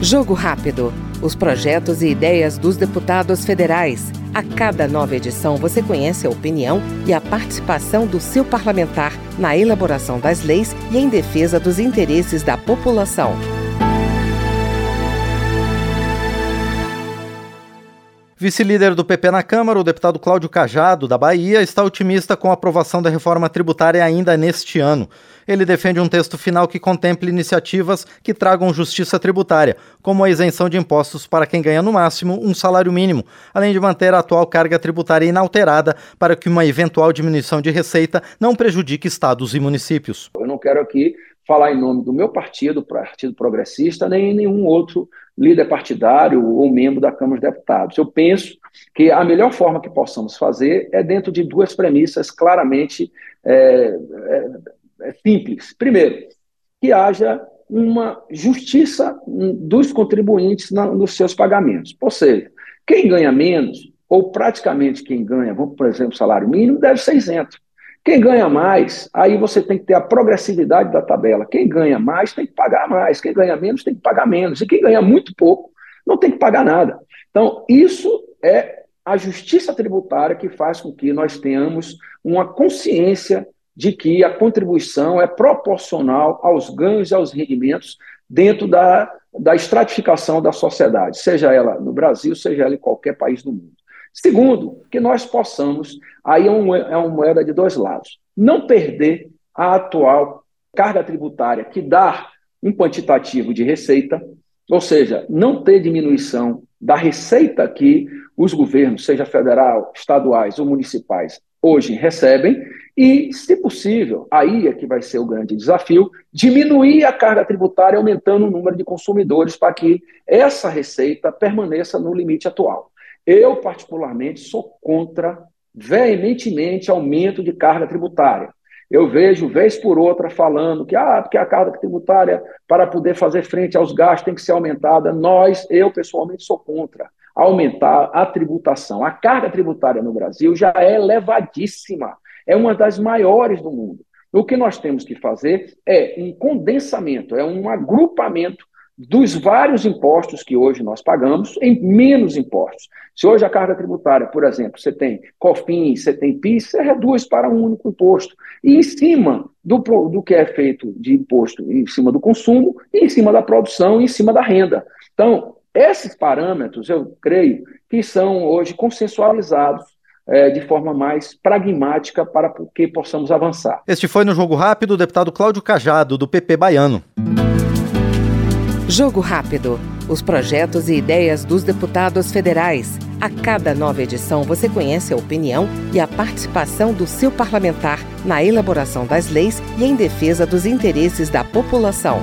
Jogo Rápido. Os projetos e ideias dos deputados federais. A cada nova edição você conhece a opinião e a participação do seu parlamentar na elaboração das leis e em defesa dos interesses da população. Vice-líder do PP na Câmara, o deputado Cláudio Cajado, da Bahia, está otimista com a aprovação da reforma tributária ainda neste ano. Ele defende um texto final que contemple iniciativas que tragam justiça tributária, como a isenção de impostos para quem ganha no máximo um salário mínimo, além de manter a atual carga tributária inalterada para que uma eventual diminuição de receita não prejudique estados e municípios. Eu não quero aqui falar em nome do meu partido, Partido Progressista, nem nenhum outro líder partidário ou membro da Câmara dos Deputados. Eu penso que a melhor forma que possamos fazer é dentro de duas premissas claramente é, é, é simples. Primeiro, que haja uma justiça dos contribuintes na, nos seus pagamentos. Ou seja, quem ganha menos, ou praticamente quem ganha, por exemplo, salário mínimo, deve ser isento. Quem ganha mais, aí você tem que ter a progressividade da tabela. Quem ganha mais tem que pagar mais, quem ganha menos tem que pagar menos. E quem ganha muito pouco não tem que pagar nada. Então, isso é a justiça tributária que faz com que nós tenhamos uma consciência de que a contribuição é proporcional aos ganhos e aos rendimentos dentro da, da estratificação da sociedade, seja ela no Brasil, seja ela em qualquer país do mundo. Segundo, que nós possamos, aí é, é uma moeda de dois lados, não perder a atual carga tributária que dá um quantitativo de receita, ou seja, não ter diminuição da receita que os governos, seja federal, estaduais ou municipais, hoje recebem, e, se possível, aí é que vai ser o grande desafio, diminuir a carga tributária aumentando o número de consumidores para que essa receita permaneça no limite atual. Eu, particularmente, sou contra veementemente aumento de carga tributária. Eu vejo, vez por outra, falando que, ah, porque a carga tributária, para poder fazer frente aos gastos, tem que ser aumentada. Nós, eu pessoalmente, sou contra aumentar a tributação. A carga tributária no Brasil já é elevadíssima, é uma das maiores do mundo. O que nós temos que fazer é um condensamento, é um agrupamento dos vários impostos que hoje nós pagamos em menos impostos. Se hoje a carga tributária, por exemplo, você tem COFINS, você tem PIS, você reduz para um único imposto. E em cima do, do que é feito de imposto, em cima do consumo, em cima da produção, em cima da renda. Então, esses parâmetros, eu creio, que são hoje consensualizados é, de forma mais pragmática para que possamos avançar. Este foi no Jogo Rápido o deputado Cláudio Cajado, do PP Baiano. Jogo Rápido. Os projetos e ideias dos deputados federais. A cada nova edição você conhece a opinião e a participação do seu parlamentar na elaboração das leis e em defesa dos interesses da população.